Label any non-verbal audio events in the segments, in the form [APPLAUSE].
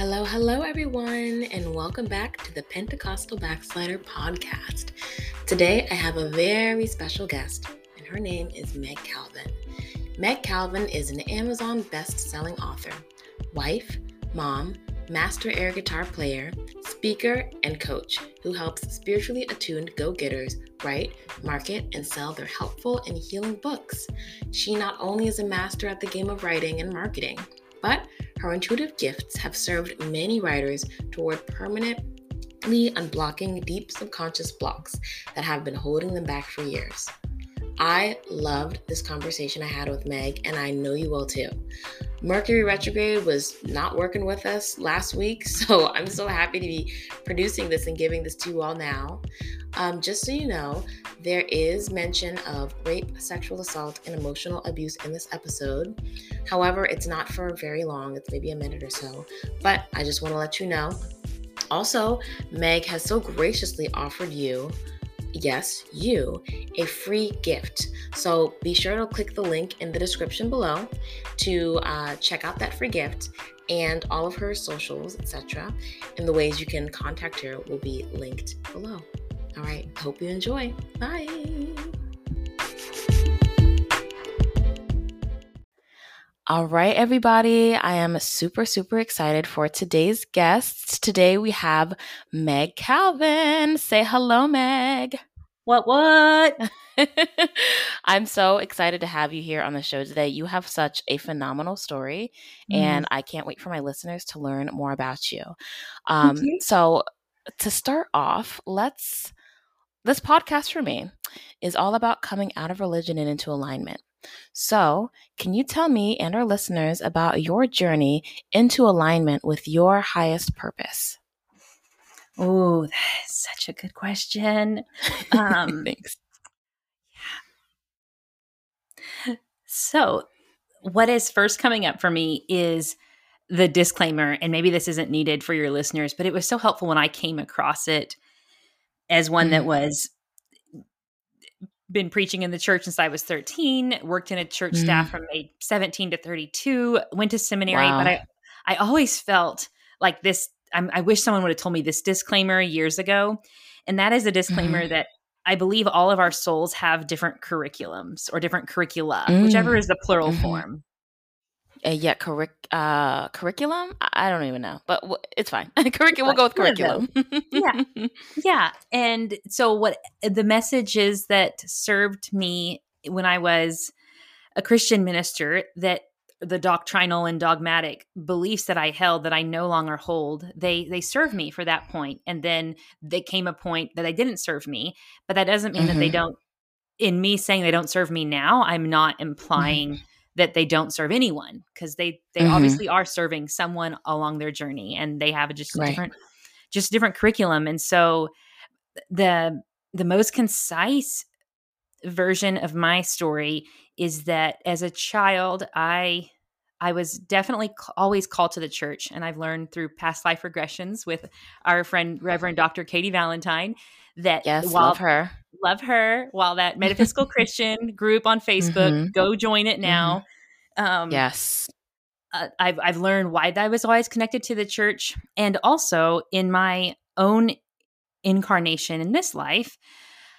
Hello, hello, everyone, and welcome back to the Pentecostal Backslider podcast. Today, I have a very special guest, and her name is Meg Calvin. Meg Calvin is an Amazon best-selling author, wife, mom, master air guitar player, speaker, and coach who helps spiritually attuned go getters write, market, and sell their helpful and healing books. She not only is a master at the game of writing and marketing, but her intuitive gifts have served many writers toward permanently unblocking deep subconscious blocks that have been holding them back for years. I loved this conversation I had with Meg, and I know you will too. Mercury retrograde was not working with us last week, [LAUGHS] so I'm so happy to be producing this and giving this to you all now. Um, just so you know, there is mention of rape, sexual assault, and emotional abuse in this episode. However, it's not for very long, it's maybe a minute or so, but I just want to let you know. Also, Meg has so graciously offered you yes, you, a free gift. So be sure to click the link in the description below to uh, check out that free gift and all of her socials, etc. And the ways you can contact her will be linked below. All right, hope you enjoy. Bye. All right, everybody. I am super, super excited for today's guests. Today we have Meg Calvin. Say hello, Meg. What, what? [LAUGHS] I'm so excited to have you here on the show today. You have such a phenomenal story, mm. and I can't wait for my listeners to learn more about you. Um, you. So, to start off, let's this podcast for me is all about coming out of religion and into alignment. So, can you tell me and our listeners about your journey into alignment with your highest purpose? Oh, that is such a good question. Um, [LAUGHS] Thanks. Yeah. So, what is first coming up for me is the disclaimer, and maybe this isn't needed for your listeners, but it was so helpful when I came across it as one mm. that was been preaching in the church since I was 13, worked in a church mm. staff from age 17 to 32, went to seminary, wow. but I I always felt like this I'm, i wish someone would have told me this disclaimer years ago. And that is a disclaimer mm-hmm. that I believe all of our souls have different curriculums or different curricula, mm. whichever is the plural mm-hmm. form. Uh, yeah, curric- uh, curriculum. I don't even know, but w- it's fine. [LAUGHS] curriculum. We'll go with curriculum. yeah, [LAUGHS] yeah. And so, what the message is that served me when I was a Christian minister that the doctrinal and dogmatic beliefs that I held that I no longer hold, they they serve me for that point. And then they came a point that they didn't serve me, but that doesn't mean mm-hmm. that they mm-hmm. don't in me saying they don't serve me now, I'm not implying mm-hmm. That they don't serve anyone because they they mm-hmm. obviously are serving someone along their journey and they have just right. different just different curriculum. And so the the most concise version of my story is that as a child, I I was definitely always called to the church, and I've learned through past life regressions with our friend Reverend Dr. Katie Valentine that yes, while, love her, love her. While that metaphysical Christian group on Facebook, mm-hmm. go join it now. Mm-hmm. Um, yes, uh, I've I've learned why I was always connected to the church, and also in my own incarnation in this life,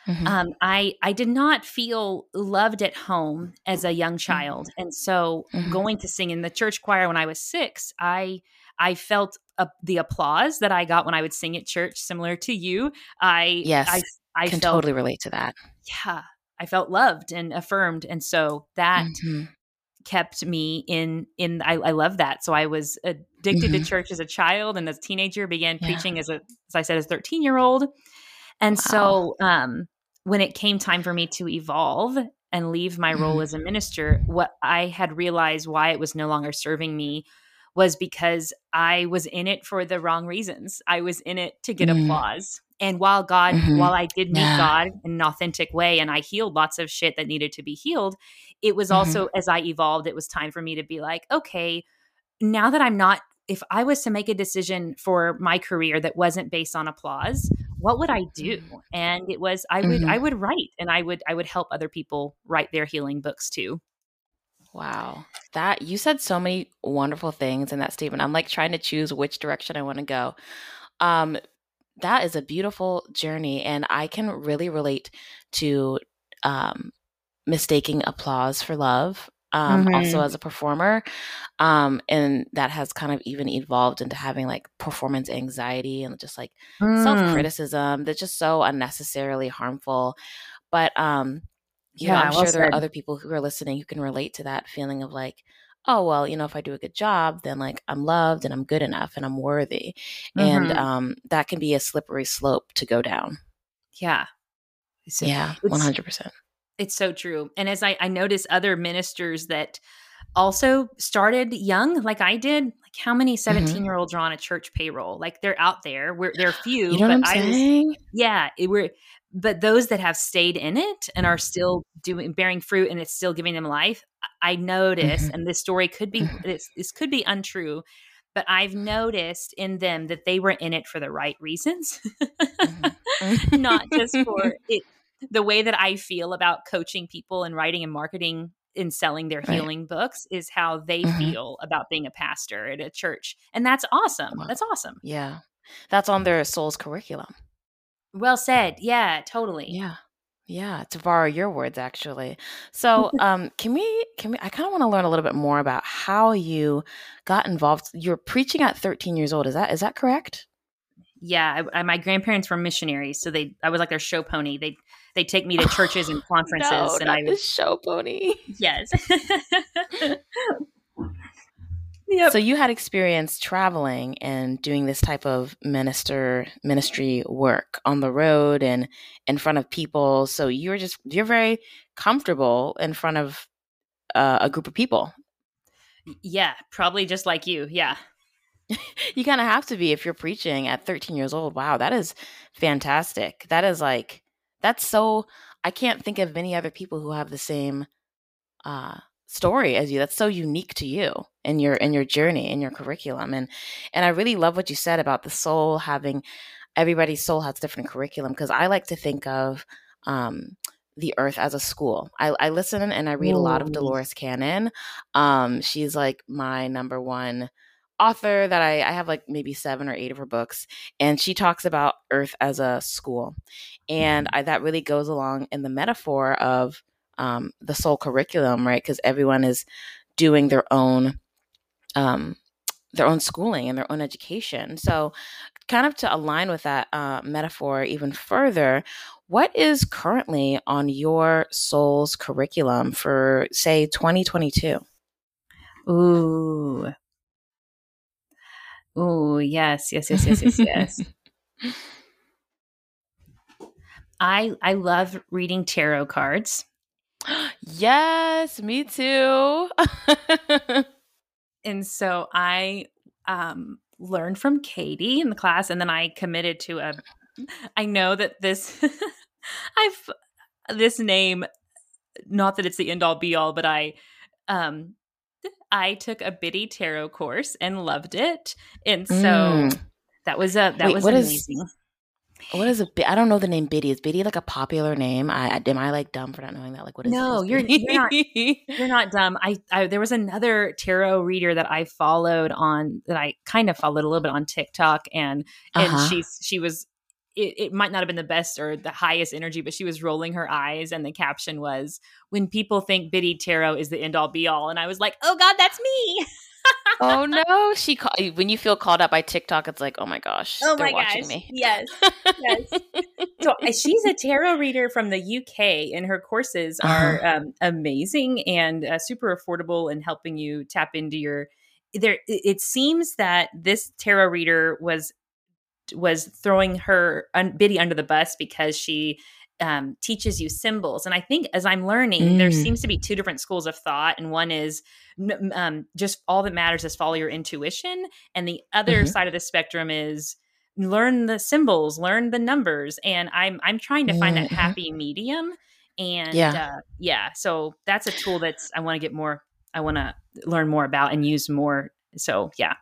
Mm-hmm. Um, I I did not feel loved at home as a young child, mm-hmm. and so mm-hmm. going to sing in the church choir when I was six, I I felt uh, the applause that I got when I would sing at church, similar to you. I yes, I, I can felt, totally relate to that. Yeah, I felt loved and affirmed, and so that mm-hmm. kept me in in. I, I love that. So I was addicted to mm-hmm. church as a child, and as a teenager, began yeah. preaching as a as I said, as thirteen year old. And wow. so um, when it came time for me to evolve and leave my role mm-hmm. as a minister, what I had realized why it was no longer serving me was because I was in it for the wrong reasons. I was in it to get mm. applause. And while God, mm-hmm. while I did meet yeah. God in an authentic way and I healed lots of shit that needed to be healed, it was mm-hmm. also as I evolved, it was time for me to be like, okay, now that I'm not if I was to make a decision for my career that wasn't based on applause, what would I do? Mm. And it was I would mm-hmm. I would write and I would I would help other people write their healing books too. Wow. that you said so many wonderful things in that statement. I'm like trying to choose which direction I want to go. Um, that is a beautiful journey, and I can really relate to um, mistaking applause for love. Um, mm-hmm. Also, as a performer, um, and that has kind of even evolved into having like performance anxiety and just like mm. self criticism that's just so unnecessarily harmful. But um, yeah, know, I'm well sure there are other people who are listening who can relate to that feeling of like, oh well you know if i do a good job then like i'm loved and i'm good enough and i'm worthy mm-hmm. and um that can be a slippery slope to go down yeah so yeah 100% it's so true and as i i notice other ministers that also started young like i did like how many 17 mm-hmm. year olds are on a church payroll like they're out there we're they're few you know what i'm saying was, yeah it, we're but those that have stayed in it and are still doing bearing fruit and it's still giving them life i notice mm-hmm. and this story could be mm-hmm. this, this could be untrue but i've noticed in them that they were in it for the right reasons mm-hmm. [LAUGHS] not just for it the way that i feel about coaching people and writing and marketing and selling their right. healing books is how they mm-hmm. feel about being a pastor at a church and that's awesome wow. that's awesome yeah that's on their soul's curriculum well said. Yeah, totally. Yeah. Yeah, to borrow your words actually. So, [LAUGHS] um can we can we I kind of want to learn a little bit more about how you got involved. You're preaching at 13 years old. Is that is that correct? Yeah, I, I, my grandparents were missionaries, so they I was like their show pony. They they take me to churches and [SIGHS] conferences no, and I was show pony. Yes. [LAUGHS] Yep. So you had experience traveling and doing this type of minister ministry work on the road and in front of people. So you're just you're very comfortable in front of uh, a group of people. Yeah, probably just like you. Yeah. [LAUGHS] you kind of have to be if you're preaching at 13 years old. Wow, that is fantastic. That is like that's so I can't think of many other people who have the same uh story as you that's so unique to you and your and your journey and your curriculum and and i really love what you said about the soul having everybody's soul has different curriculum because i like to think of um the earth as a school i, I listen and i read Ooh. a lot of dolores cannon um she's like my number one author that I, I have like maybe seven or eight of her books and she talks about earth as a school and I, that really goes along in the metaphor of um, the soul curriculum, right? Because everyone is doing their own um, their own schooling and their own education. So, kind of to align with that uh, metaphor even further, what is currently on your soul's curriculum for, say, 2022? Ooh. Ooh, yes, yes, yes, yes, yes, yes. [LAUGHS] I I love reading tarot cards yes, me too. [LAUGHS] and so I um, learned from Katie in the class, and then I committed to a. I know that this, [LAUGHS] I've this name, not that it's the end all be all, but I, um, I took a Biddy tarot course and loved it, and so mm. that was a that Wait, was amazing. Is, what is a I don't know the name Biddy. Is Biddy like a popular name? I am I like dumb for not knowing that? Like what is No, you're you're not you're not dumb. I, I there was another tarot reader that I followed on that I kind of followed a little bit on TikTok and and uh-huh. she's she was it, it might not have been the best or the highest energy, but she was rolling her eyes, and the caption was, "When people think Biddy Tarot is the end all be all," and I was like, "Oh God, that's me." oh no, [LAUGHS] she call, when you feel called up by TikTok, it's like, oh my gosh, oh my gosh, me. yes, yes. [LAUGHS] so uh, she's a tarot reader from the UK, and her courses are uh-huh. um, amazing and uh, super affordable and helping you tap into your. There, it seems that this tarot reader was was throwing her un- Biddy under the bus because she um, teaches you symbols. And I think as I'm learning, mm. there seems to be two different schools of thought. And one is um, just all that matters is follow your intuition. And the other mm-hmm. side of the spectrum is learn the symbols, learn the numbers. And I'm I'm trying to find mm-hmm. that happy medium. And yeah, uh, yeah. So that's a tool that's I want to get more. I want to learn more about and use more. So yeah,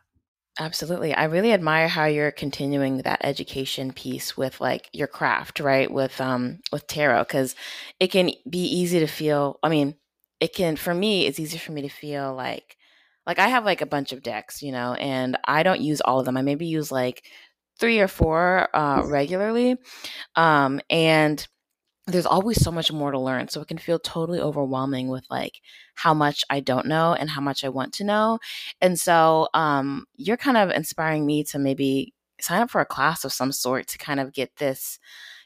Absolutely. I really admire how you're continuing that education piece with like your craft, right? With um with tarot cuz it can be easy to feel, I mean, it can for me it's easy for me to feel like like I have like a bunch of decks, you know, and I don't use all of them. I maybe use like three or four uh, regularly, um, and there's always so much more to learn. So it can feel totally overwhelming with like how much I don't know and how much I want to know. And so um, you're kind of inspiring me to maybe sign up for a class of some sort to kind of get this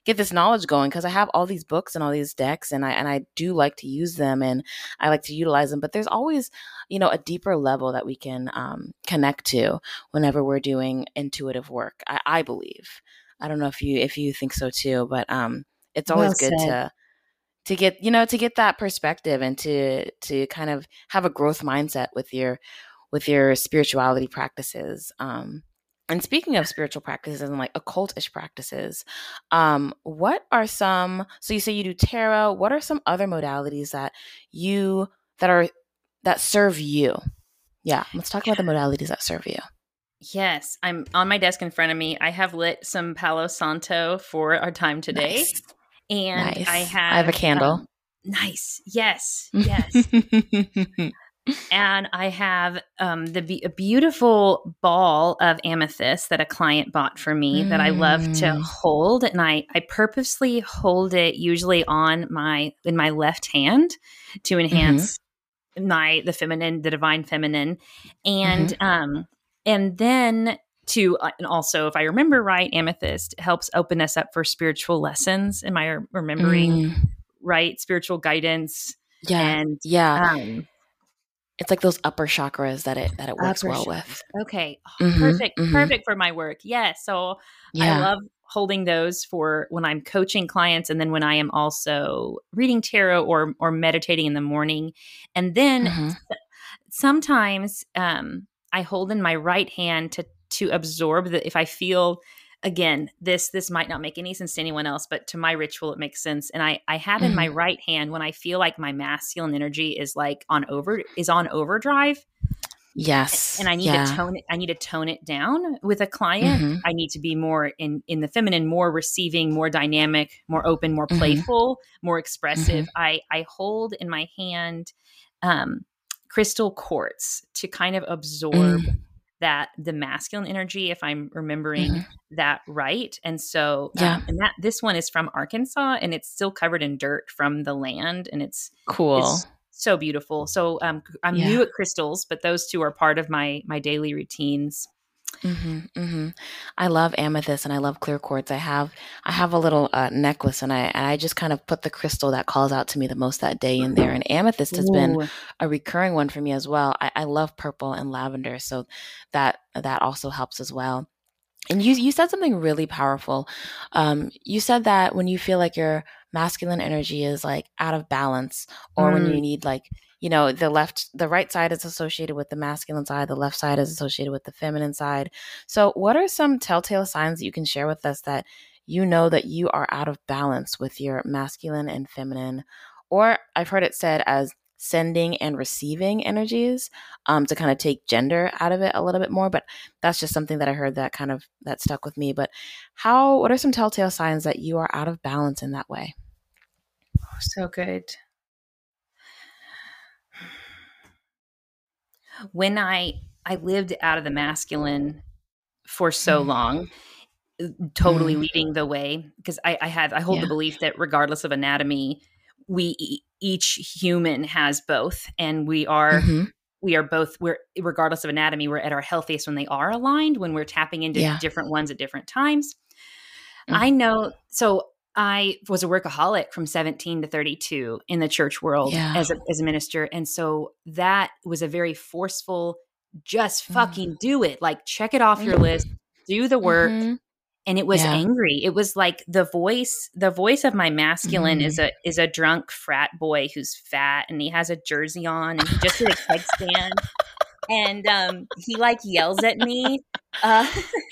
get this knowledge going because I have all these books and all these decks and I and I do like to use them and I like to utilize them. But there's always, you know, a deeper level that we can um, connect to whenever we're doing intuitive work. I, I, believe. I don't know if you if you think so too, but um, it's always well good to to get you know to get that perspective and to to kind of have a growth mindset with your with your spirituality practices um and speaking of spiritual practices and like occultish practices, um, what are some? So you say you do tarot. What are some other modalities that you that are that serve you? Yeah, let's talk about the modalities that serve you. Yes, I'm on my desk in front of me. I have lit some Palo Santo for our time today, nice. And nice. I have I have a candle. Um, nice. Yes. Yes. [LAUGHS] and I have um, the a beautiful ball of amethyst that a client bought for me mm. that I love to mm. hold, and I I purposely hold it usually on my in my left hand to mm-hmm. enhance mm-hmm. my the feminine, the divine feminine, and mm-hmm. um and then to uh, and also if I remember right, amethyst helps open us up for spiritual lessons. Am I remembering mm. right? Spiritual guidance. Yeah. And yeah. Um, it's like those upper chakras that it that it works well with. Okay, oh, mm-hmm, perfect, mm-hmm. perfect for my work. Yes, yeah, so yeah. I love holding those for when I'm coaching clients, and then when I am also reading tarot or or meditating in the morning, and then mm-hmm. sometimes um, I hold in my right hand to to absorb that if I feel again this this might not make any sense to anyone else but to my ritual it makes sense and i i have mm-hmm. in my mm-hmm. right hand when i feel like my masculine energy is like on over is on overdrive yes and i need yeah. to tone it i need to tone it down with a client mm-hmm. i need to be more in in the feminine more receiving more dynamic more open more mm-hmm. playful mm-hmm. more expressive i i hold in my hand um crystal quartz to kind of absorb mm that the masculine energy if i'm remembering mm-hmm. that right and so yeah um, and that this one is from arkansas and it's still covered in dirt from the land and it's cool it's so beautiful so um, i'm yeah. new at crystals but those two are part of my my daily routines Mm-hmm, mm-hmm. I love amethyst and I love clear quartz. I have I have a little uh, necklace and I I just kind of put the crystal that calls out to me the most that day in there. And amethyst has Ooh. been a recurring one for me as well. I, I love purple and lavender, so that that also helps as well. And you you said something really powerful. Um, you said that when you feel like your masculine energy is like out of balance, or mm. when you mm. need like you know the left the right side is associated with the masculine side the left side is associated with the feminine side. So what are some telltale signs that you can share with us that you know that you are out of balance with your masculine and feminine? Or i've heard it said as sending and receiving energies um, to kind of take gender out of it a little bit more but that's just something that i heard that kind of that stuck with me. But how what are some telltale signs that you are out of balance in that way? So good when I I lived out of the masculine for so mm. long, uh, totally mm. leading the way because I, I have I hold yeah. the belief that regardless of anatomy, we each human has both, and we are. Mm-hmm. We are both, we're regardless of anatomy, we're at our healthiest when they are aligned, when we're tapping into yeah. different ones at different times. Mm-hmm. I know. So I was a workaholic from 17 to 32 in the church world yeah. as, a, as a minister. And so that was a very forceful, just fucking mm. do it. Like, check it off your list, do the work. Mm-hmm. And it was yeah. angry. It was like the voice, the voice of my masculine mm. is a is a drunk frat boy who's fat and he has a jersey on and he just did a keg stand and um, he like yells at me. Uh,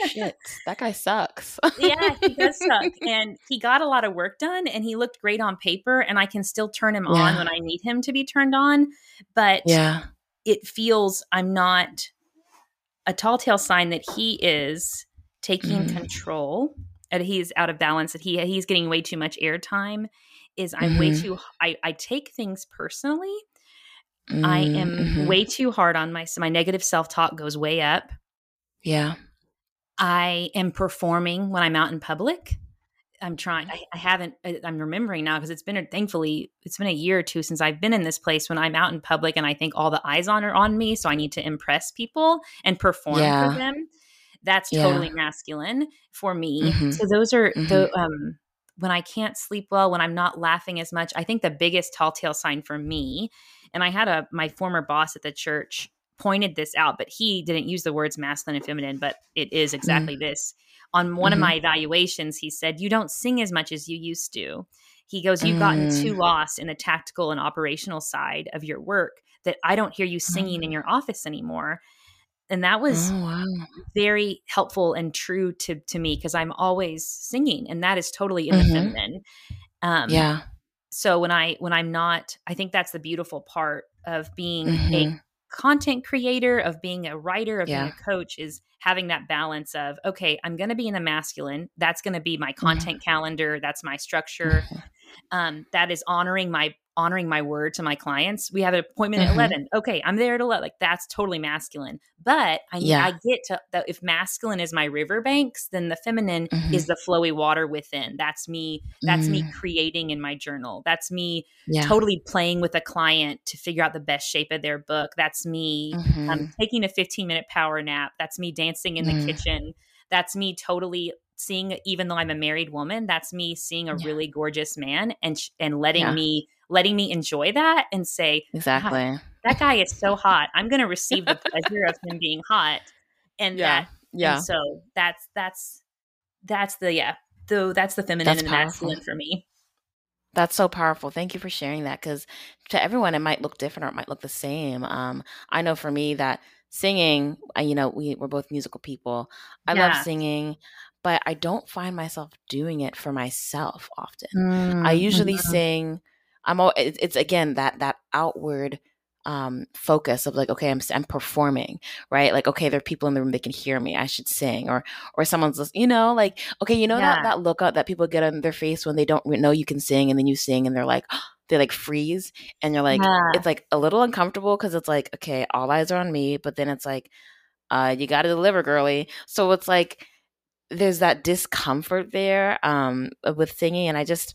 Shit, that guy sucks. [LAUGHS] yeah, he does [LAUGHS] suck. And he got a lot of work done and he looked great on paper. And I can still turn him yeah. on when I need him to be turned on. But yeah, it feels I'm not a tall tale sign that he is taking mm. control, that he's out of balance, that he he's getting way too much airtime. Is I'm mm-hmm. way too I, I take things personally Mm, I am mm-hmm. way too hard on myself. My negative self talk goes way up. Yeah. I am performing when I'm out in public. I'm trying. I, I haven't. I'm remembering now because it's been. Thankfully, it's been a year or two since I've been in this place. When I'm out in public, and I think all the eyes on are on me, so I need to impress people and perform yeah. for them. That's yeah. totally masculine for me. Mm-hmm. So those are mm-hmm. the um when I can't sleep well, when I'm not laughing as much. I think the biggest telltale sign for me, and I had a my former boss at the church pointed this out, but he didn't use the words masculine and feminine, but it is exactly mm-hmm. this. On one of mm-hmm. my evaluations, he said, You don't sing as much as you used to. He goes, You've gotten too mm. lost in the tactical and operational side of your work that I don't hear you singing in oh. your office anymore and that was oh, wow. very helpful and true to to me because I'm always singing, and that is totally in mm-hmm. the feminine. Um, yeah. So when I when I'm not, I think that's the beautiful part of being mm-hmm. a content creator, of being a writer, of yeah. being a coach is having that balance of okay, I'm going to be in the masculine. That's going to be my content mm-hmm. calendar. That's my structure. Mm-hmm. Um, that is honoring my honoring my word to my clients. We have an appointment mm-hmm. at 11. Okay, I'm there at 11. Like that's totally masculine. But I yeah. I get to that if masculine is my riverbanks, then the feminine mm-hmm. is the flowy water within. That's me that's mm-hmm. me creating in my journal. That's me yeah. totally playing with a client to figure out the best shape of their book. That's me um, mm-hmm. taking a 15 minute power nap. That's me dancing in the mm. kitchen. That's me totally seeing even though I'm a married woman, that's me seeing a yeah. really gorgeous man and and letting yeah. me letting me enjoy that and say, exactly, that guy is so [LAUGHS] hot. I'm going to receive the pleasure of him being hot. And yeah. that, yeah. And so that's, that's, that's the, yeah, though that's the feminine that's and masculine for me. That's so powerful. Thank you for sharing that because to everyone, it might look different or it might look the same. Um, I know for me that singing, you know, we, we're both musical people. I yeah. love singing, but I don't find myself doing it for myself often. Mm, I usually mm-hmm. sing I'm all it's, it's again that that outward um focus of like okay I'm I'm performing right like okay there are people in the room they can hear me I should sing or or someone's you know like okay you know yeah. that that look out that people get on their face when they don't know you can sing and then you sing and they're like they like freeze and you're like yeah. it's like a little uncomfortable because it's like okay all eyes are on me but then it's like uh you got to deliver girly so it's like there's that discomfort there um with singing and I just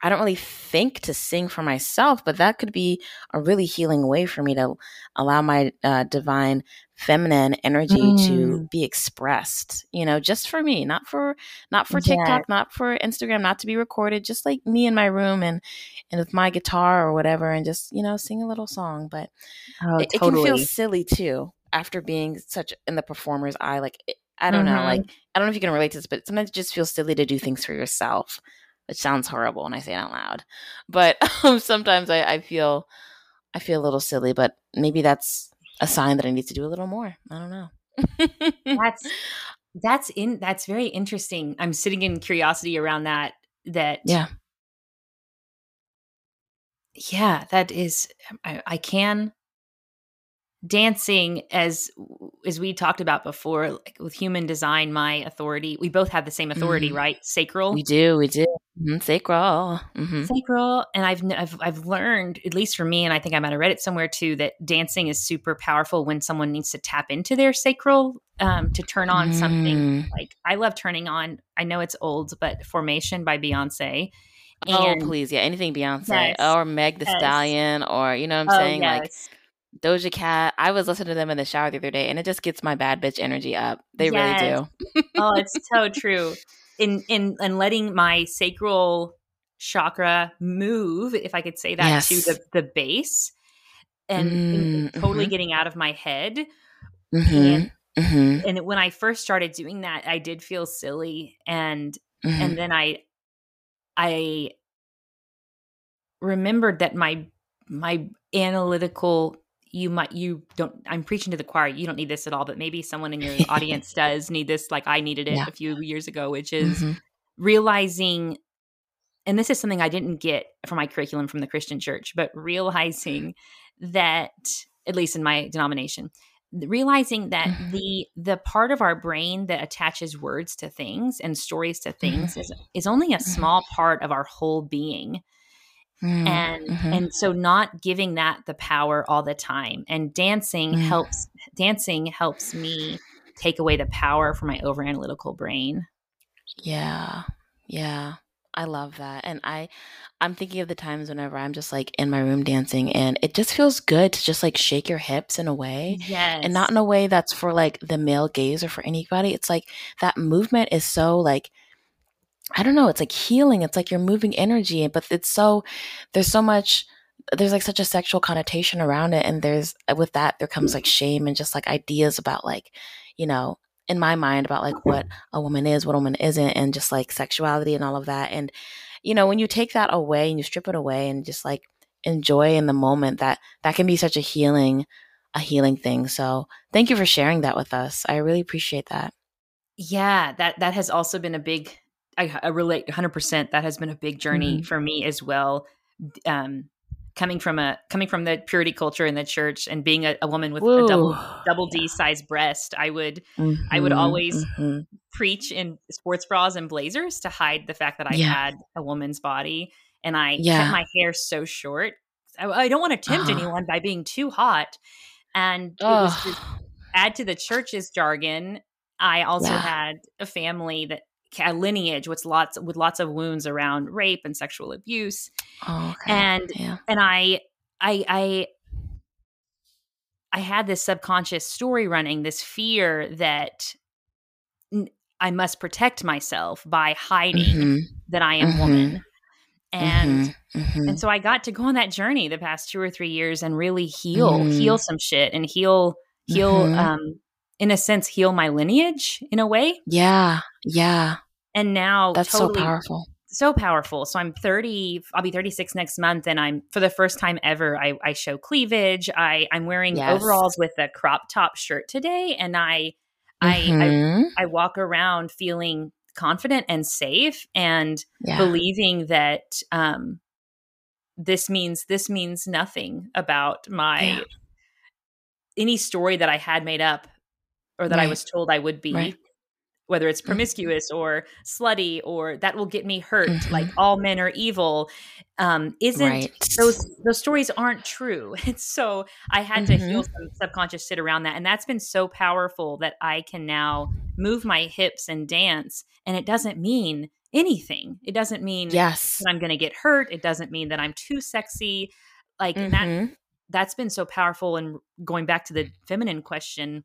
I don't really think to sing for myself, but that could be a really healing way for me to allow my uh, divine feminine energy mm. to be expressed, you know, just for me, not for not for TikTok, yeah. not for Instagram, not to be recorded, just like me in my room and and with my guitar or whatever and just, you know, sing a little song, but oh, it, totally. it, can feel silly too after being such in the performer's eye like I don't mm-hmm. know, like I don't know if you can relate to this, but sometimes it just feels silly to do things for yourself which sounds horrible when I say it out loud. But [LAUGHS] um, sometimes I, I feel I feel a little silly, but maybe that's a sign that I need to do a little more. I don't know. that's [LAUGHS] that's in that's very interesting. I'm sitting in curiosity around that. That yeah, yeah, that is. I, I can dancing as as we talked about before like with human design my authority we both have the same authority mm. right sacral we do we do mm-hmm. sacral mm-hmm. sacral and I've, I've i've learned at least for me and i think i might have read it somewhere too that dancing is super powerful when someone needs to tap into their sacral um, to turn on mm. something like i love turning on i know it's old but formation by beyonce oh, and, oh please yeah anything beyonce yes, or meg the yes. stallion or you know what i'm oh, saying yes. like Doja Cat. I was listening to them in the shower the other day, and it just gets my bad bitch energy up. They really do. oh, it's so [LAUGHS] true. In in and letting my sacral chakra move, if I could say that, yes. to the the base, and, mm, and totally mm-hmm. getting out of my head. Mm-hmm. And, mm-hmm. and when I first started doing that, I did feel silly, and and mm-hmm. then I I remembered that my my analytical you might you don't i'm preaching to the choir you don't need this at all but maybe someone in your [LAUGHS] audience does need this like i needed it yeah. a few years ago which is mm-hmm. realizing and this is something i didn't get from my curriculum from the christian church but realizing that at least in my denomination realizing that mm-hmm. the the part of our brain that attaches words to things and stories to things mm-hmm. is is only a mm-hmm. small part of our whole being Mm, and mm-hmm. and so not giving that the power all the time and dancing mm. helps dancing helps me take away the power from my over analytical brain yeah yeah I love that. And I I'm thinking of the times whenever I'm just like in my room dancing and it just feels good to just like shake your hips in a way. Yes. And not in a way that's for like the male gaze or for anybody. It's like that movement is so like I don't know, it's like healing. It's like you're moving energy, but it's so there's so much there's like such a sexual connotation around it and there's uh, with that there comes like shame and just like ideas about like, you know, in my mind about like what mm-hmm. a woman is, what a woman isn't, and just like sexuality and all of that. And, you know, when you take that away and you strip it away and just like enjoy in the moment, that that can be such a healing, a healing thing. So thank you for sharing that with us. I really appreciate that. Yeah, that that has also been a big I, I relate 100% that has been a big journey mm-hmm. for me as well um, coming from a coming from the purity culture in the church and being a, a woman with Ooh. a double double D size breast, I would mm-hmm, I would mm-hmm, always mm-hmm. preach in sports bras and blazers to hide the fact that I yeah. had a woman's body, and I yeah. kept my hair so short. I, I don't want to tempt uh. anyone by being too hot, and it was just add to the church's jargon. I also yeah. had a family that a lineage with lots with lots of wounds around rape and sexual abuse oh, okay. and yeah. and I, I i i had this subconscious story running this fear that i must protect myself by hiding mm-hmm. that i am mm-hmm. woman and mm-hmm. mm-hmm. and so i got to go on that journey the past two or three years and really heal heal mm. some shit and heal heal mm-hmm. um in a sense heal my lineage in a way. Yeah. Yeah. And now that's totally, so powerful. So powerful. So I'm 30, I'll be 36 next month. And I'm for the first time ever, I, I show cleavage. I, I'm wearing yes. overalls with a crop top shirt today. And I mm-hmm. I, I I walk around feeling confident and safe and yeah. believing that um this means this means nothing about my yeah. any story that I had made up or that right. I was told I would be, right. whether it's mm-hmm. promiscuous mm-hmm. or slutty or that will get me hurt, mm-hmm. like all men are evil, um, isn't right. those those stories aren't true. [LAUGHS] And so I had mm-hmm. to heal mm-hmm. some subconscious shit around that, and that's been so powerful that I can now move my hips and dance, and it doesn't mean anything. It doesn't mean yes I'm going to get hurt. It doesn't mean that I'm too sexy. Like that mm-hmm. that's been so powerful and going back to the feminine question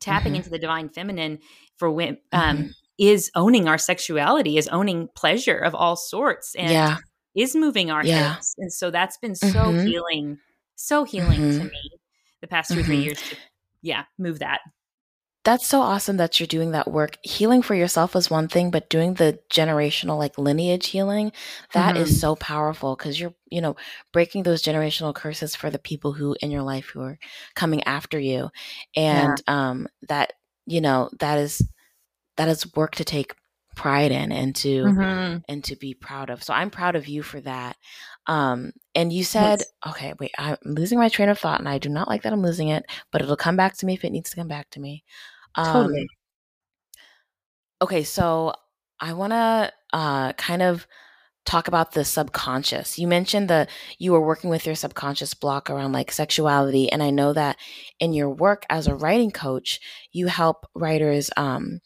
tapping mm-hmm. into the divine feminine for women um, mm-hmm. is owning our sexuality, is owning pleasure of all sorts, and yeah. is moving our yeah. hips. And so that's been so mm-hmm. healing, so healing to mm-hmm. me the past two or three mm-hmm. years. To, yeah, move that that's so awesome that you're doing that work. Healing for yourself is one thing, but doing the generational like lineage healing, that mm-hmm. is so powerful because you're, you know, breaking those generational curses for the people who in your life who are coming after you. And yeah. um that, you know, that is that is work to take pride in and to mm-hmm. and to be proud of. So I'm proud of you for that. Um and you said, yes. okay, wait, I'm losing my train of thought and I do not like that I'm losing it, but it'll come back to me if it needs to come back to me. Um, totally. Okay, so I want to uh, kind of talk about the subconscious. You mentioned that you were working with your subconscious block around like sexuality, and I know that in your work as a writing coach, you help writers um,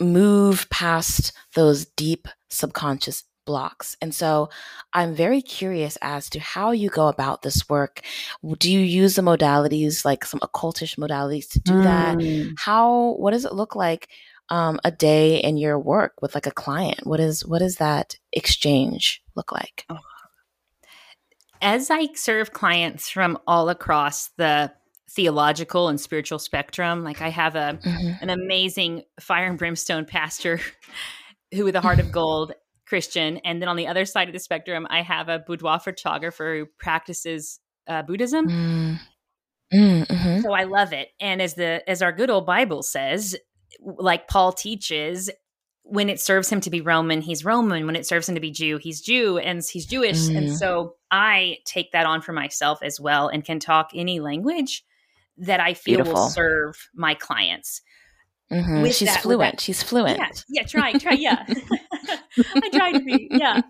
move past those deep subconscious blocks. And so I'm very curious as to how you go about this work. Do you use the modalities, like some occultish modalities to do mm. that? How, what does it look like um, a day in your work with like a client? What is, what does that exchange look like? Oh. As I serve clients from all across the theological and spiritual spectrum, like I have a, mm-hmm. an amazing fire and brimstone pastor [LAUGHS] who with a heart of [LAUGHS] gold Christian. And then on the other side of the spectrum, I have a boudoir photographer who practices uh, Buddhism. Mm. Mm, mm-hmm. So I love it. And as the as our good old Bible says, like Paul teaches, when it serves him to be Roman, he's Roman. When it serves him to be Jew, he's Jew and he's Jewish. Mm. And so I take that on for myself as well and can talk any language that I feel Beautiful. will serve my clients. Mm-hmm. She's that, fluent. That, She's fluent. Yeah, yeah. Try, try. Yeah, [LAUGHS] [LAUGHS] I try to be. Yeah.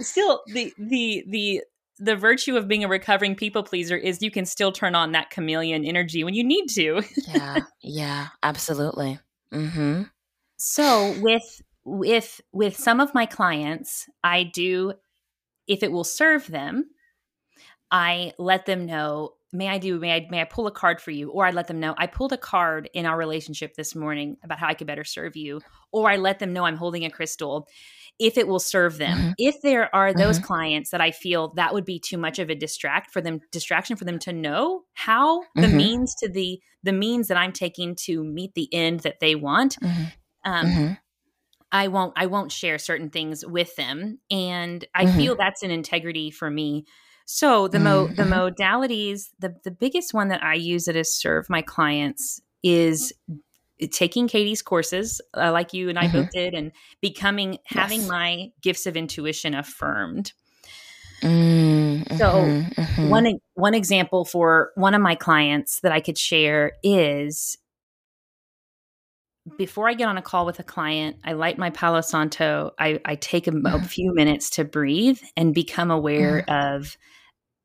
Still, the the the the virtue of being a recovering people pleaser is you can still turn on that chameleon energy when you need to. [LAUGHS] yeah, yeah, absolutely. Mm-hmm. So with with with some of my clients, I do if it will serve them, I let them know may I do may I may I pull a card for you or I let them know I pulled a card in our relationship this morning about how I could better serve you or I let them know I'm holding a crystal if it will serve them. Mm-hmm. If there are those mm-hmm. clients that I feel that would be too much of a distract for them distraction for them to know how the mm-hmm. means to the the means that I'm taking to meet the end that they want. Mm-hmm. Um, mm-hmm. I won't I won't share certain things with them and I mm-hmm. feel that's an integrity for me so the mo the modalities, the the biggest one that I use that has served my clients is taking Katie's courses, uh, like you and I mm-hmm. both did, and becoming having my gifts of intuition affirmed. Mm-hmm, so mm-hmm. one one example for one of my clients that I could share is before I get on a call with a client, I light my Palo Santo. I, I take a, a, mm-hmm. few minutes to breathe and become aware mm-hmm. of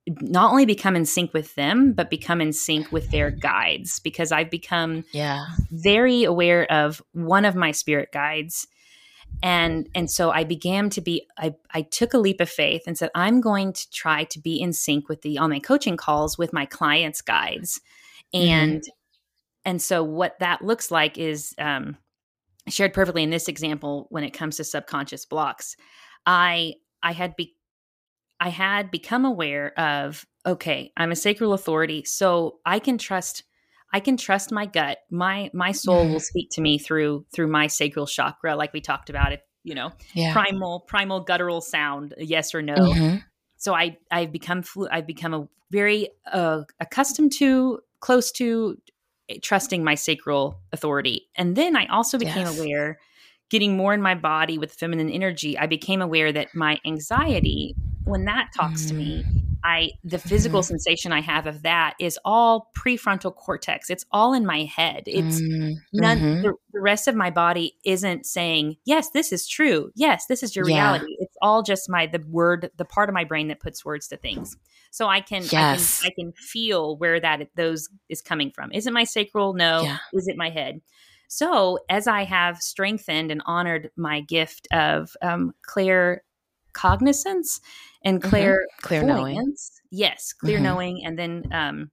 not only become in sync with them but become in sync with their guides because i've become yeah. very aware of one of my spirit guides. And and so i began to be i i took a leap of faith and said i'm going to try to be in sync with the on my coaching calls with my clients guides. And mm-hmm. and so what that looks like is um shared perfectly in this example when it comes to subconscious blocks i i had be I had become aware of okay, I'm a sacral authority, so I can trust I can trust my gut. My my soul will speak to me through through my sacral chakra like we talked about it, you know. Yeah. Primal primal guttural sound, yes or no. Mm-hmm. So I I've become flu- I've become a very uh, accustomed to close to eh, trusting my sacral authority. And then I also became yes. aware getting more in my body with feminine energy, I became aware that my anxiety, when that talks to me, mm. I the physical mm. sensation I have of that is all prefrontal cortex. It's all in my head. It's mm. none mm-hmm. the, the, rest of my body isn't saying, "Yes, this is true. Yes, this is your yeah. reality." It's all just my the word, the part of my brain that puts words to things. So I can yes. I can I can feel where that those is coming from. Is it my sacral? No. Yeah. Is it my head? So, as I have strengthened and honored my gift of um, clear cognizance and clear mm-hmm. clear knowing, yes, clear mm-hmm. knowing, and then um,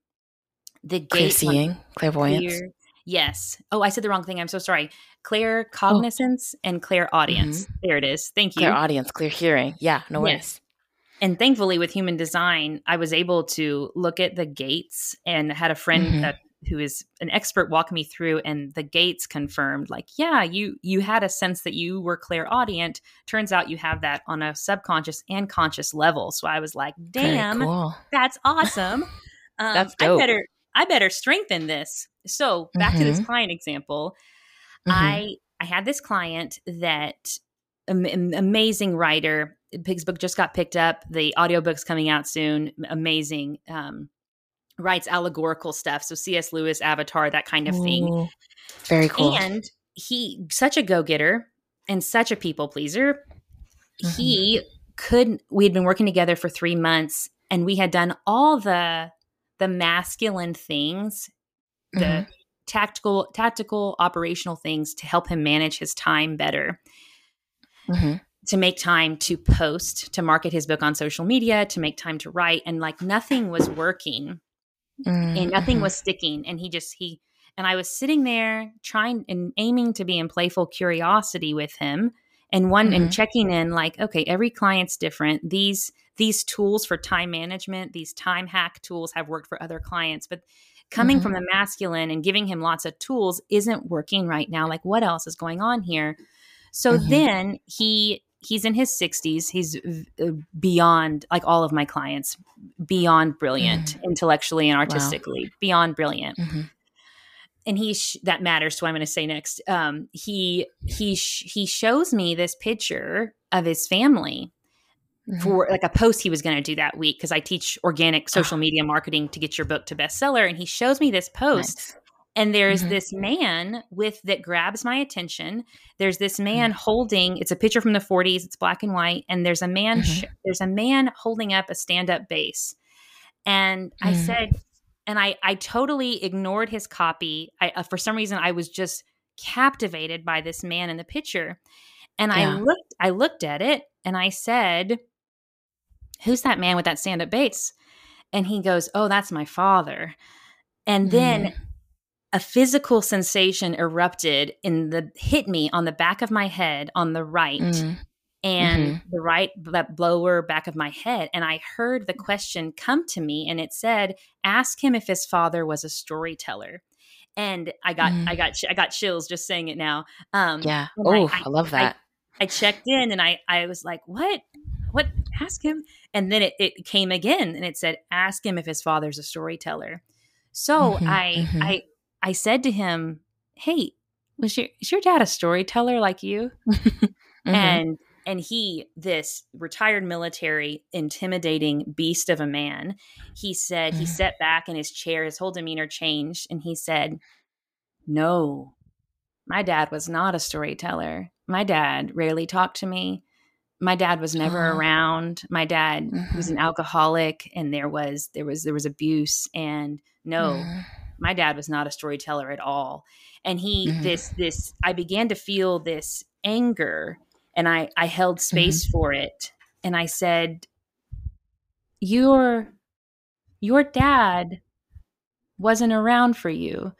the gate clear seeing, clairvoyance. Clear, yes. Oh, I said the wrong thing. I'm so sorry. Clear oh. cognizance oh. and clairaudience. Mm-hmm. There it is. Thank you. Clairaudience, clear hearing. Yeah, no worries. Yes. And thankfully, with human design, I was able to look at the gates and had a friend, mm-hmm. Who is an expert walk me through and the gates confirmed like yeah you you had a sense that you were clairaudient turns out you have that on a subconscious and conscious level so i was like damn cool. that's awesome [LAUGHS] um, that's dope. i better i better strengthen this so back mm-hmm. to this mm-hmm. client example mm-hmm. i i had this client that amazing writer pig's book just got picked up the audiobook's coming out soon amazing um writes allegorical stuff. So C.S. Lewis, Avatar, that kind of thing. Ooh, very cool. And he, such a go getter and such a people pleaser. Mm-hmm. He could. We had been working together for three months, and we had done all the the masculine things, the mm-hmm. tactical, tactical, operational things to help him manage his time better. Mm-hmm to make time to post, to market his book on social media, to make time to write. And like nothing was working mm-hmm. and nothing mm-hmm. was sticking. And he just, he, and I was sitting there trying and aiming to be in playful curiosity with him and one mm-hmm. and checking in like okay every client's different these these tools for time management these time hack tools have worked for other clients but coming mm-hmm. from the masculine and giving him lots of tools isn't working right now like what else is going on here so mm-hmm. then he he's in his 60s he's uh, beyond like all of my clients beyond brilliant mm intellectually and artistically wow. beyond brilliant mm-hmm. and he sh- that matters to what i'm going to say next um, he he sh- he shows me this picture of his family mm-hmm. for like a post he was going to do that week because i teach organic social oh. media marketing to get your book to bestseller and he shows me this post nice. And there's Mhm. this man with that grabs my attention. There's this man Mm. holding it's a picture from the 40s it's black and white and there's a man sh- there's a man holding up a stand-up bass. And i Mm. said and i i totally ignored his copy. I uh, for some reason i was just captivated by this man in the picture. And i looked i looked at it and i said who's that man with that stand-up bass? And he goes oh that's my father. And then a physical sensation erupted in the hit me on the back of my head on the right Mm. and the right that lower back of my head and i heard the question come to me and it said ask him if his father was a storyteller and i got Mm. i got i got chills just saying it now um Yeah. I- Oh, I- I, love that. I checked in and I I was like, what? What? Ask him. And then it, it came again and it said, ask him if his father's a storyteller. So Mhm, I mhm. I I said to him, Hey, was your is your dad a storyteller like you? [LAUGHS] Mhm. And and he, this retired military, intimidating beast of a man, he said, he [SIGHS] sat back in his chair, his whole demeanor changed, and he said, No, my dad was not a storyteller. My dad rarely talked to me. My dad was never around. My dad was an alcoholic and there was there was there was abuse and no, Mm. My dad was not a storyteller at all and he Mhm. this this i began to feel this anger and i i held space for it and i said your your dad wasn't around for you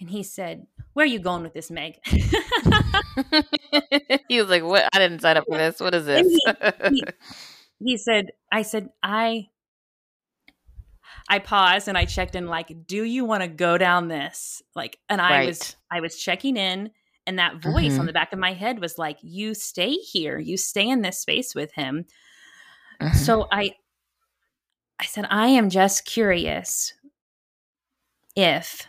and he said where are you going with this meg [LAUGHS] he was like, "What? I didn't sign up for this. What is this?" he- he said i said i i paused and i checked in like do you want to go down this? Like and i was i was checking in and that voice Mhm. on the back of my head was like you stay here. You stay in this space with him. Mhm. so i i said i am just curious if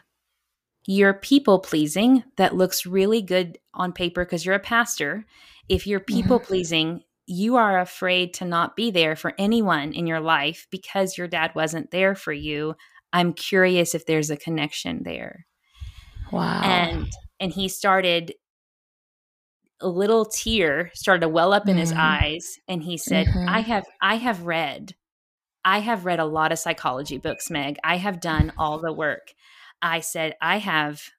you're people pleasing that looks really good on paper because you're a pastor if you're people pleasing you are afraid to not be there for anyone in your life because your dad wasn't there for you i'm curious if there's a connection there wow. and and he started a little tear started to well up in his Mhm. eyes and he said Mhm. i have i have read i have read a lot of psychology books meg i have done all the work i said i have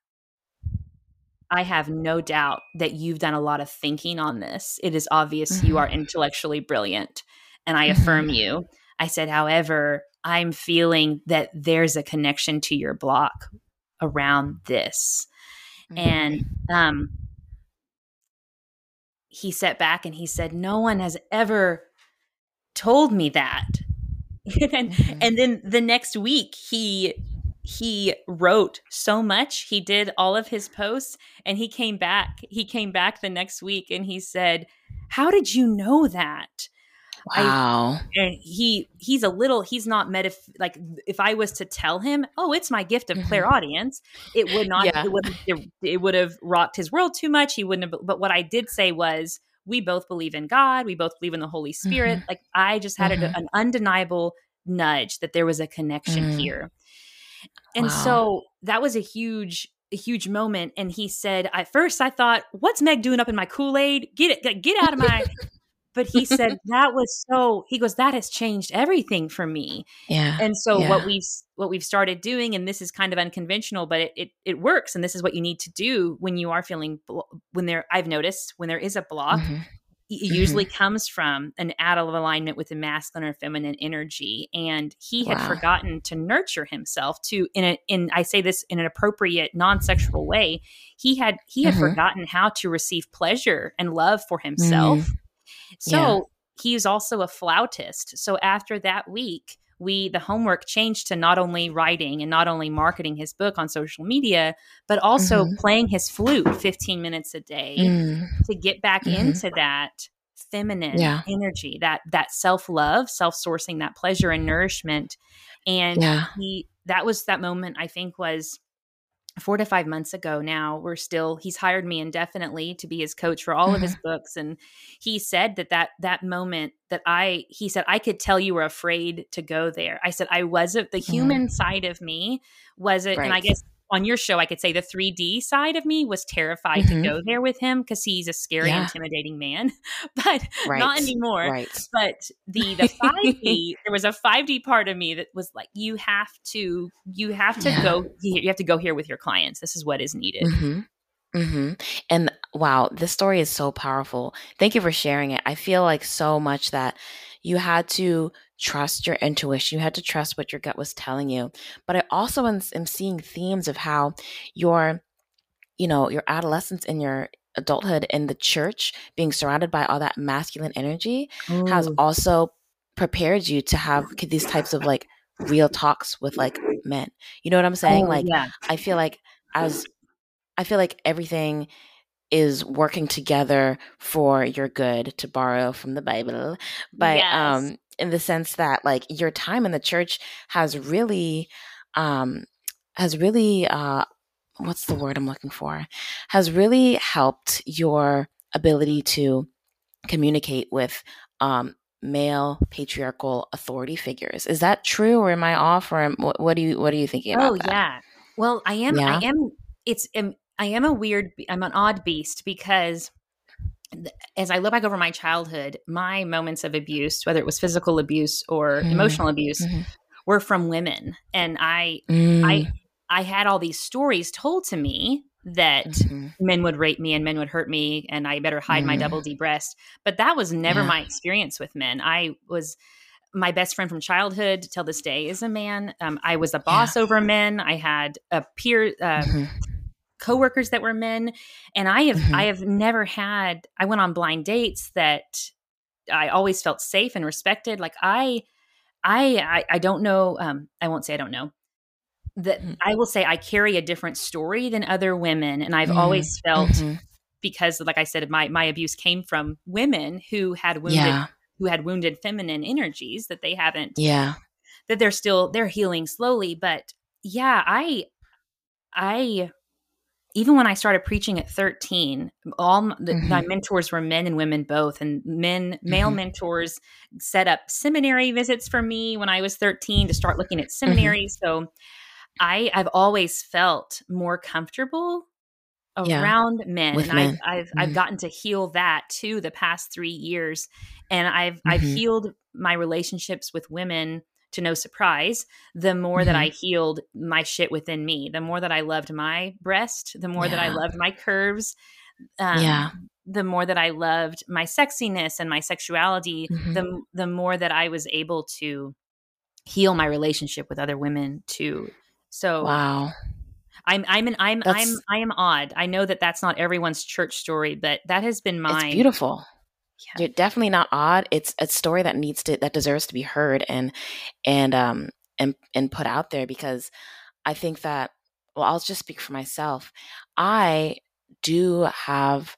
i have no doubt that you've done a lot of thinking on this it is obvious you Mhm. are intellectually brilliant and i affirm you i said however i'm feeling that there's a connection to your block around this Mhm. and um he sat back and he said no one has ever told me that [LAUGHS] and, Mhm. and then the next week he he wrote so much he did all of his posts and he came back he came back the next week and he said how did you know that I- wow. and he he's a little he's not metaph like if i was to tell him oh it's my gift of Mhm. clairaudience it would not Yeah. it would it, it would have rocked his world too much he wouldn't have but what i did say was we both believe in god we both believe in the holy spirit Mhm. like i just had a- Mhm. an undeniable nudge that there was a connection Mm. here and Wow. so that was a huge a huge moment and he said at first i thought what's meg doing up in my kool-aid get it get out of my [LAUGHS] but he said that was so he goes that has changed everything for me Yeah. and so Yeah. what we've what we've started doing and this is kind of unconventional but it, it it works and this is what you need to do when you are feeling blo- when there i've noticed when there is a block Mhm. It usually comes from an out of alignment with the masculine or feminine energy and he had Wow. forgotten to nurture himself to in a in i say this in an appropriate non-sexual way he had he had Mhm. forgotten how to receive pleasure and love for himself so Yeah. he's also a flautist. So after that week, we the homework changed to not only writing and not only marketing his book on social media, but also Mhm. playing his flute 15 minutes a day Mm. to get back Mhm. into that feminine Yeah. energy, that that self-love, self-sourcing that pleasure and nourishment. And Yeah. he that was that moment I think was four to five months ago now we're still he's hired me indefinitely to be his coach for all mm-hmm. of his mm-hmm. books and he said that that that moment that i he said i could tell you were afraid to go there i said i wasn't the human mm-hmm. side of me was it right. and i guess on your show, I could say the 3D side of me was terrified mm-hmm. to go there with him because he's a scary, yeah. intimidating man. [LAUGHS] but right. not anymore. Right. But the the 5D, there was a 5D part of me that was like, you have to, you have to yeah. go. You have to go here with your clients. This is what is needed. Mm-hmm. Mm-hmm. And wow, this story is so powerful. Thank you for sharing it. I feel like so much that you had to trust your intuition. You had to trust what your gut was telling you. But I also am, am seeing themes of how your, you know, your adolescence and your adulthood in the church, being surrounded by all that masculine energy, Ooh. has mm. also prepared you to have these types of like real talks with like men. You know what I'm saying? Oh, like, yeah. I feel like as I feel like everything is working together for your good to borrow from the bible but yes. um in the sense that like your time in the church has really um has really uh what's the word I'm looking for has really helped your ability to communicate with um male patriarchal authority figures. Is that true or am I off or am, what, what, do you what are you thinking about? Oh that? yeah. Well, I am yeah? I am it's um, I am a weird I'm an odd beast because as I look back over my childhood, my moments of abuse, whether it was physical abuse or mm. emotional abuse, mm-hmm. were from women. And I mm. I I had all these stories told to me that mm-hmm. men would rape me and men would hurt me and I better hide mm. my double D breast. But that was never yeah. my experience with men. I was my best friend from childhood till this day is a man. Um, I was a boss yeah. over men. I had a peer uh, mm-hmm coworkers that were men and i have mm-hmm. i have never had i went on blind dates that i always felt safe and respected like i i i, I don't know um i won't say i don't know that mm-hmm. i will say i carry a different story than other women and i've mm-hmm. always felt mm-hmm. because like i said my my abuse came from women who had wounded yeah. who had wounded feminine energies that they haven't yeah that they're still they're healing slowly but yeah i i even when I started preaching at 13, all the, mm-hmm. my mentors were men and women both. And men, male mm-hmm. mentors set up seminary visits for me when I was 13 to start looking at mm-hmm. Mm-hmm. So I, I've always felt more comfortable around yeah, men. and men. I've, I've, I've mm-hmm. gotten to heal that too the past three years. And I've, I've mm-hmm. healed my relationships with women to no surprise, the more mm-hmm. that I healed my shit within me, the more that I loved my breast, the more yeah. that I loved my curves. Um, yeah. The more that I loved my sexiness and my sexuality, mm-hmm. the the more that I was able to heal my relationship with other women too. So wow, I'm I'm an I'm that's, I'm I am odd. I know that that's not everyone's church story, but that has been mine. It's beautiful yeah. you're definitely not odd. It's a story that needs to that deserves to be heard and and um and and put out there because I think that well, I'll just speak for myself. I do have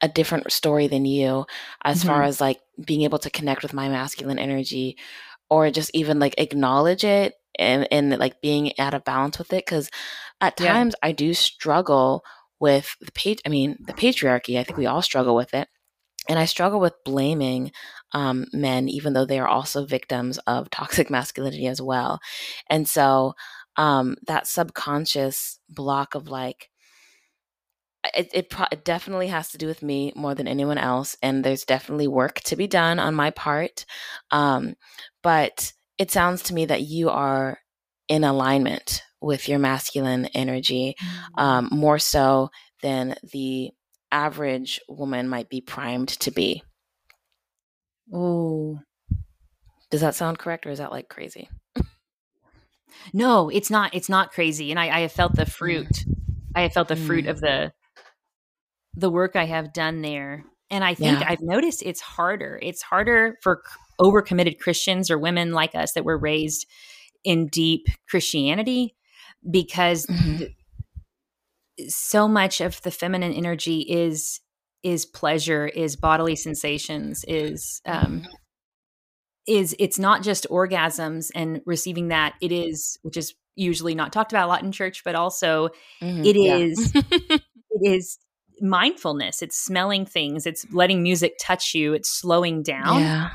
a different story than you as mm-hmm. far as like being able to connect with my masculine energy or just even like acknowledge it and and like being out of balance with it because at times yeah. I do struggle with the page I mean the patriarchy I think we all struggle with it and I struggle with blaming um, men, even though they are also victims of [LAUGHS] toxic masculinity as well. And so um, that subconscious block of like, it, it, pro- it, definitely has to do with me more than anyone else. And there's definitely work to be done on my part. Um, but it sounds to me that you are in alignment with your masculine energy mm-hmm. um, more so than the average woman might be primed to be. Oh. Does that sound correct or is that like crazy? no, it's not it's not crazy. And I, I have felt the fruit. I have felt the fruit mm. of the the work I have done there. And I think yeah. I've noticed it's harder. It's harder for overcommitted Christians or women like us that were raised in deep Christianity because mm-hmm so much of the feminine energy is is pleasure is bodily sensations is um is it's not just orgasms and receiving that it is which is usually not talked about a lot in church, but also mm-hmm. it is it is mindfulness. It's smelling things. It's letting music touch you. It's slowing down. Yeah.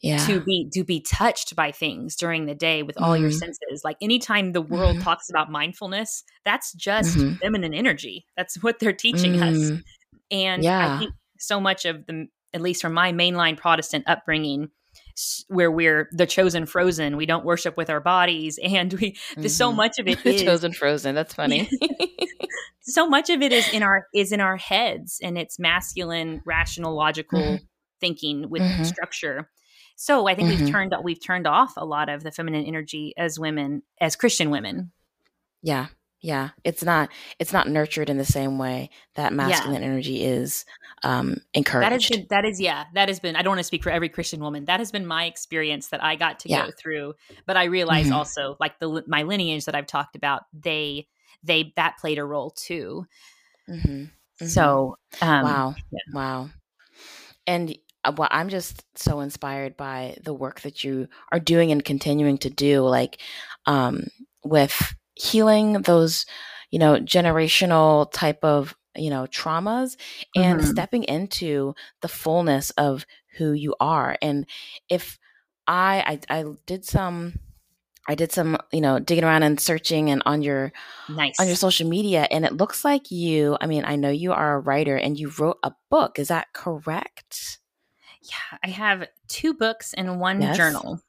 Yeah. To be to be touched by things during the day with all mm-hmm. your senses. Like anytime the world mm-hmm. talks about mindfulness, that's just mm-hmm. feminine energy. That's [LAUGHS] what they're teaching us. Mm. And yeah. I think so much of the at least from my mainline Protestant upbringing, where we're the chosen frozen. We don't worship with our bodies, [LAUGHS] and we mm-hmm. so much of it [LAUGHS] is chosen frozen. That's funny. so much of it is in our is in our heads, and it's masculine, rational, logical mm-hmm. thinking with mm-hmm. structure. So I think we've mm-hmm. turned we've turned off a lot of the feminine energy as women, as Christian women. Yeah, yeah it's not it's not nurtured in the same way that masculine yeah. energy is um encouraged that has been that is yeah that has been i don't want to speak for every christian woman that has been my experience that i got to yeah. go through but i realize mm-hmm. also like the my lineage that i've talked about they they that played a role too mm-hmm. Mm-hmm. so um, wow yeah. wow and well i'm just so inspired by the work that you are doing and continuing to do like um with healing those, you know, generational type of, you know, traumas and mm-hmm. stepping into the fullness of who you are. And if I, I, I did some, I did some, you know, digging around and searching and on your nice on your social media and it looks like you, I mean, I know you are a writer and you wrote a book. Is that correct? Yeah, I have two books and one yes. journal.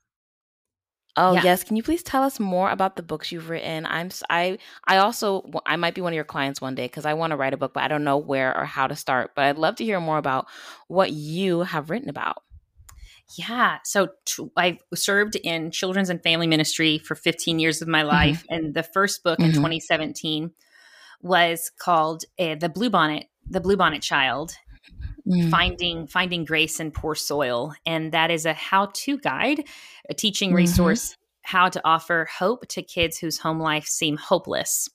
Oh yeah. yes, can you please tell us more about the books you've written? I'm I I also I might be one of your clients one day because I want to write a book, but I don't know where or how to start. But I'd love to hear more about what you have written about. Yeah, so t- I served in children's and family ministry for 15 years of my mm-hmm. life, mm-hmm. and the first book mm-hmm. in 2017 was called uh, "The Bluebonnet The Bluebonnet Child," Mm. finding finding grace in poor soil and that is a how-to guide a teaching mm-hmm. resource how to offer hope to kids whose home life seem hopeless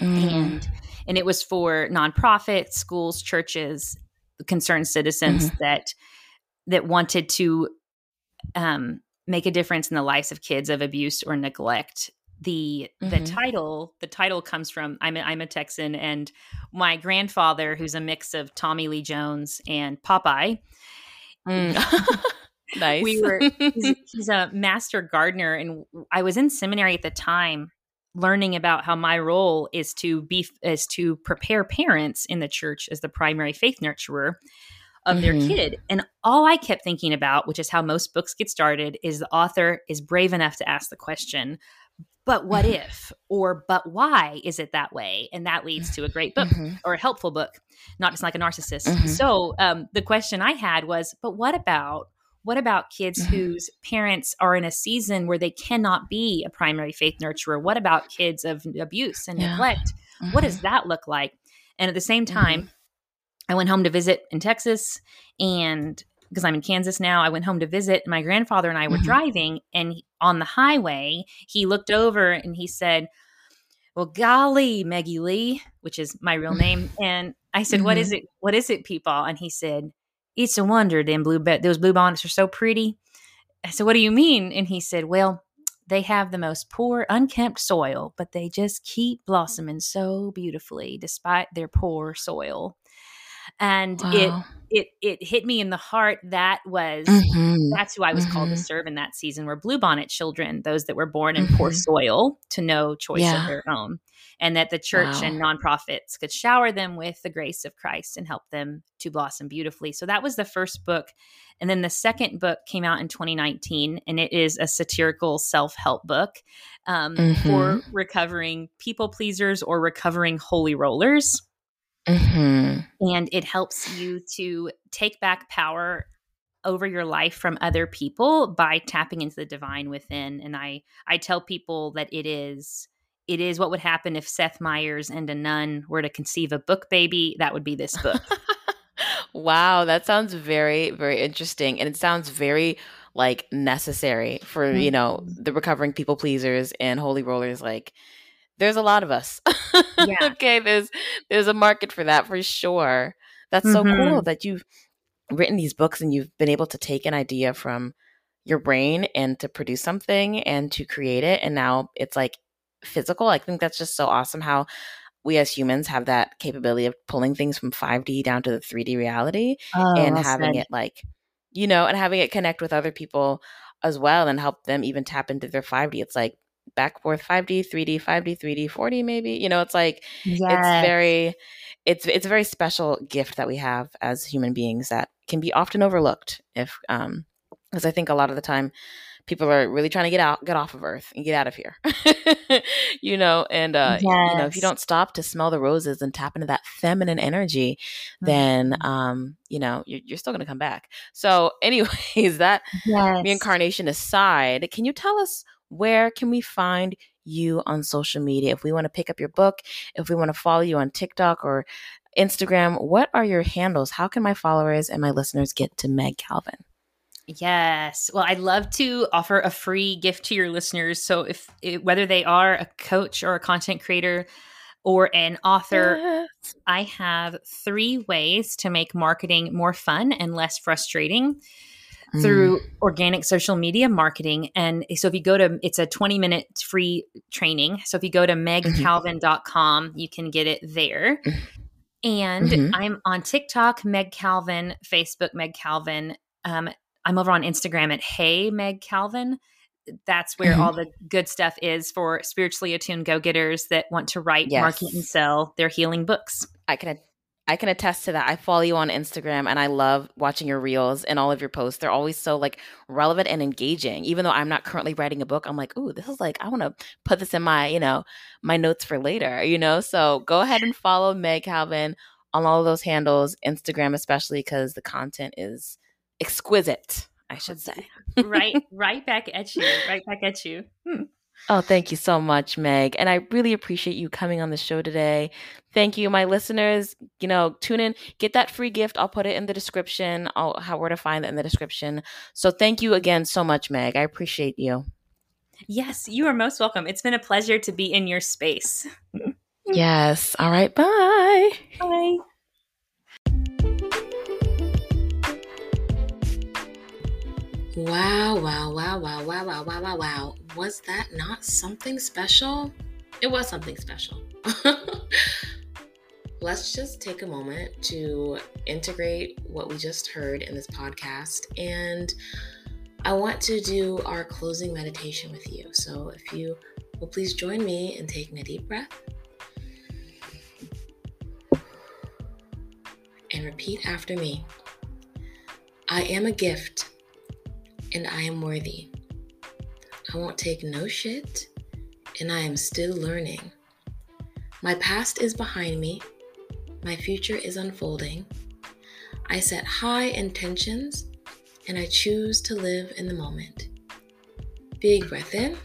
mm. and and it was for nonprofits schools churches concerned citizens mm-hmm. that that wanted to um, make a difference in the lives of kids of abuse or neglect the mm-hmm. the title the title comes from I'm a, I'm a Texan and my grandfather who's a mix of Tommy Lee Jones and Popeye. Mm. [LAUGHS] nice. We were he's, [LAUGHS] he's a master gardener and I was in seminary at the time learning about how my role is to be is to prepare parents in the church as the primary faith nurturer of mm-hmm. their kid. And all I kept thinking about, which is how most books get started, is the author is brave enough to ask the question, but what mm-hmm. if or but why is it that way and that leads to a great book mm-hmm. or a helpful book not just like a narcissist mm-hmm. so um, the question i had was but what about what about kids mm-hmm. whose parents are in a season where they cannot be a primary faith nurturer what about kids of abuse and yeah. neglect what does mm-hmm. that look like and at the same time mm-hmm. I went home to visit in Texas and because I'm in Kansas now. I went home to visit. My grandfather and I were mm-hmm. driving, and he, on the highway, he looked over and he said, "Well, golly, Maggie Lee, which is my real [LAUGHS] name." And I said, mm-hmm. "What is mm-hmm. it? What is it, people?" And he said, "It's a wonder. Them blue, be- those blue bonnets are so pretty." I said, "What do you mean?" And he said, "Well." They have the most poor, unkempt soil, but they just keep blossoming so beautifully despite their poor soil and wow. it it it hit me in the heart that was mm-hmm. that's who I was mm-hmm. called to mm-hmm. serve in that season were bluebonnet children, those that were born in mm-hmm. poor soil to no choice yeah. of their own. And that the church wow. and nonprofits could shower them with the grace of Christ and help them to blossom beautifully. So that was the first book. And then the second book came out in 2019, and it is a satirical self help book um, for mm-hmm. recovering people pleasers or recovering holy rollers. Mm-hmm. And it helps you to take back power over your life from other people by tapping into the divine within and i i tell people that it is it is what would happen if seth meyers and a nun were to conceive a book baby that would be this book [LAUGHS] wow that sounds very very interesting and it sounds very like necessary for mm-hmm. you know the recovering people pleasers and holy rollers like there's a lot of us. [LAUGHS] Yeah. okay, there's there's a market for that for sure. That's mm-hmm. so cool mm-hmm. that you've written these books and you've been able to take an idea from your brain and to produce something and to create it and now it's like physical. I think that's just so awesome how we as humans have that capability of pulling things from 5D down to the 3D reality oh, and having said. it like, you know, and having it connect with other people as well and help them even tap into their 5D. It's like back forth 5D, 3D, 5D, 3D, 4D maybe. You know, it's like yes. it's very it's it's a very special gift that we have as human beings that can be often overlooked if um because I think a lot of the time people are really trying to get out get off of earth and get out of here [LAUGHS] you know and uh yes. you know if you don't stop to smell the roses and tap into that feminine energy mm-hmm. then um you know you're, you're still going to come back so [LAUGHS] anyways that yes. reincarnation aside can you tell us where can we find you on social media if we want to pick up your book if we want to follow you on tiktok or instagram what are your handles how can my followers and my listeners get to meg calvin Yes. Well, I'd love to offer a free gift to your listeners. So, if it, whether they are a coach or a content creator or an author, yes. I have three ways to make marketing more fun and less frustrating mm. through organic social media marketing. And so, if you go to it's a 20 minute free training. So, if you go to mm-hmm. megcalvin.com, you can get it there. Mm. And mm-hmm. I'm on TikTok, Meg Calvin, Facebook, Meg Calvin. Um, I'm over on Instagram at Hey Meg Calvin. That's where mm-hmm. all the good stuff is for spiritually attuned go getters that want to write, yes. market, and sell their healing books. I can I can attest to that. I follow you on Instagram and I love watching your reels and all of your posts. They're always so like relevant and engaging. Even though I'm not currently writing a book, I'm like, ooh, this is like I want to put this in my, you know, my notes for later, you know? So go ahead and follow Meg Calvin on all of those handles, Instagram especially because the content is exquisite. I should say. right, right back at you. Right back at you. Hmm. Oh, thank you so much, Meg. And I really appreciate you coming on the show today. Thank you, my listeners. You know, tune in, get that free gift. I'll put it in the description. I'll how where to find it in the description. So thank you again so much, Meg. I appreciate you. Yes, you are most welcome. It's been a pleasure to be in your space. yes. All right. Bye. Bye. Wow, wow, wow, wow, wow, wow, wow, wow, wow. Was that not something special? It was something special. [LAUGHS] Let's just take a moment to integrate what we just heard in this podcast. And I want to do our closing meditation with you. So if you will please join me in taking a deep breath and repeat after me I am a gift and I am worthy. I won't take no shit, and I am still learning. My past is behind me, my future is unfolding. I set high intentions, and I choose to live in the moment. Big breath in,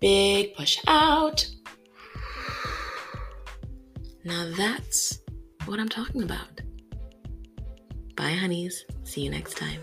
big push out. Now that's what I'm talking about. Bye, honeys. See you next time.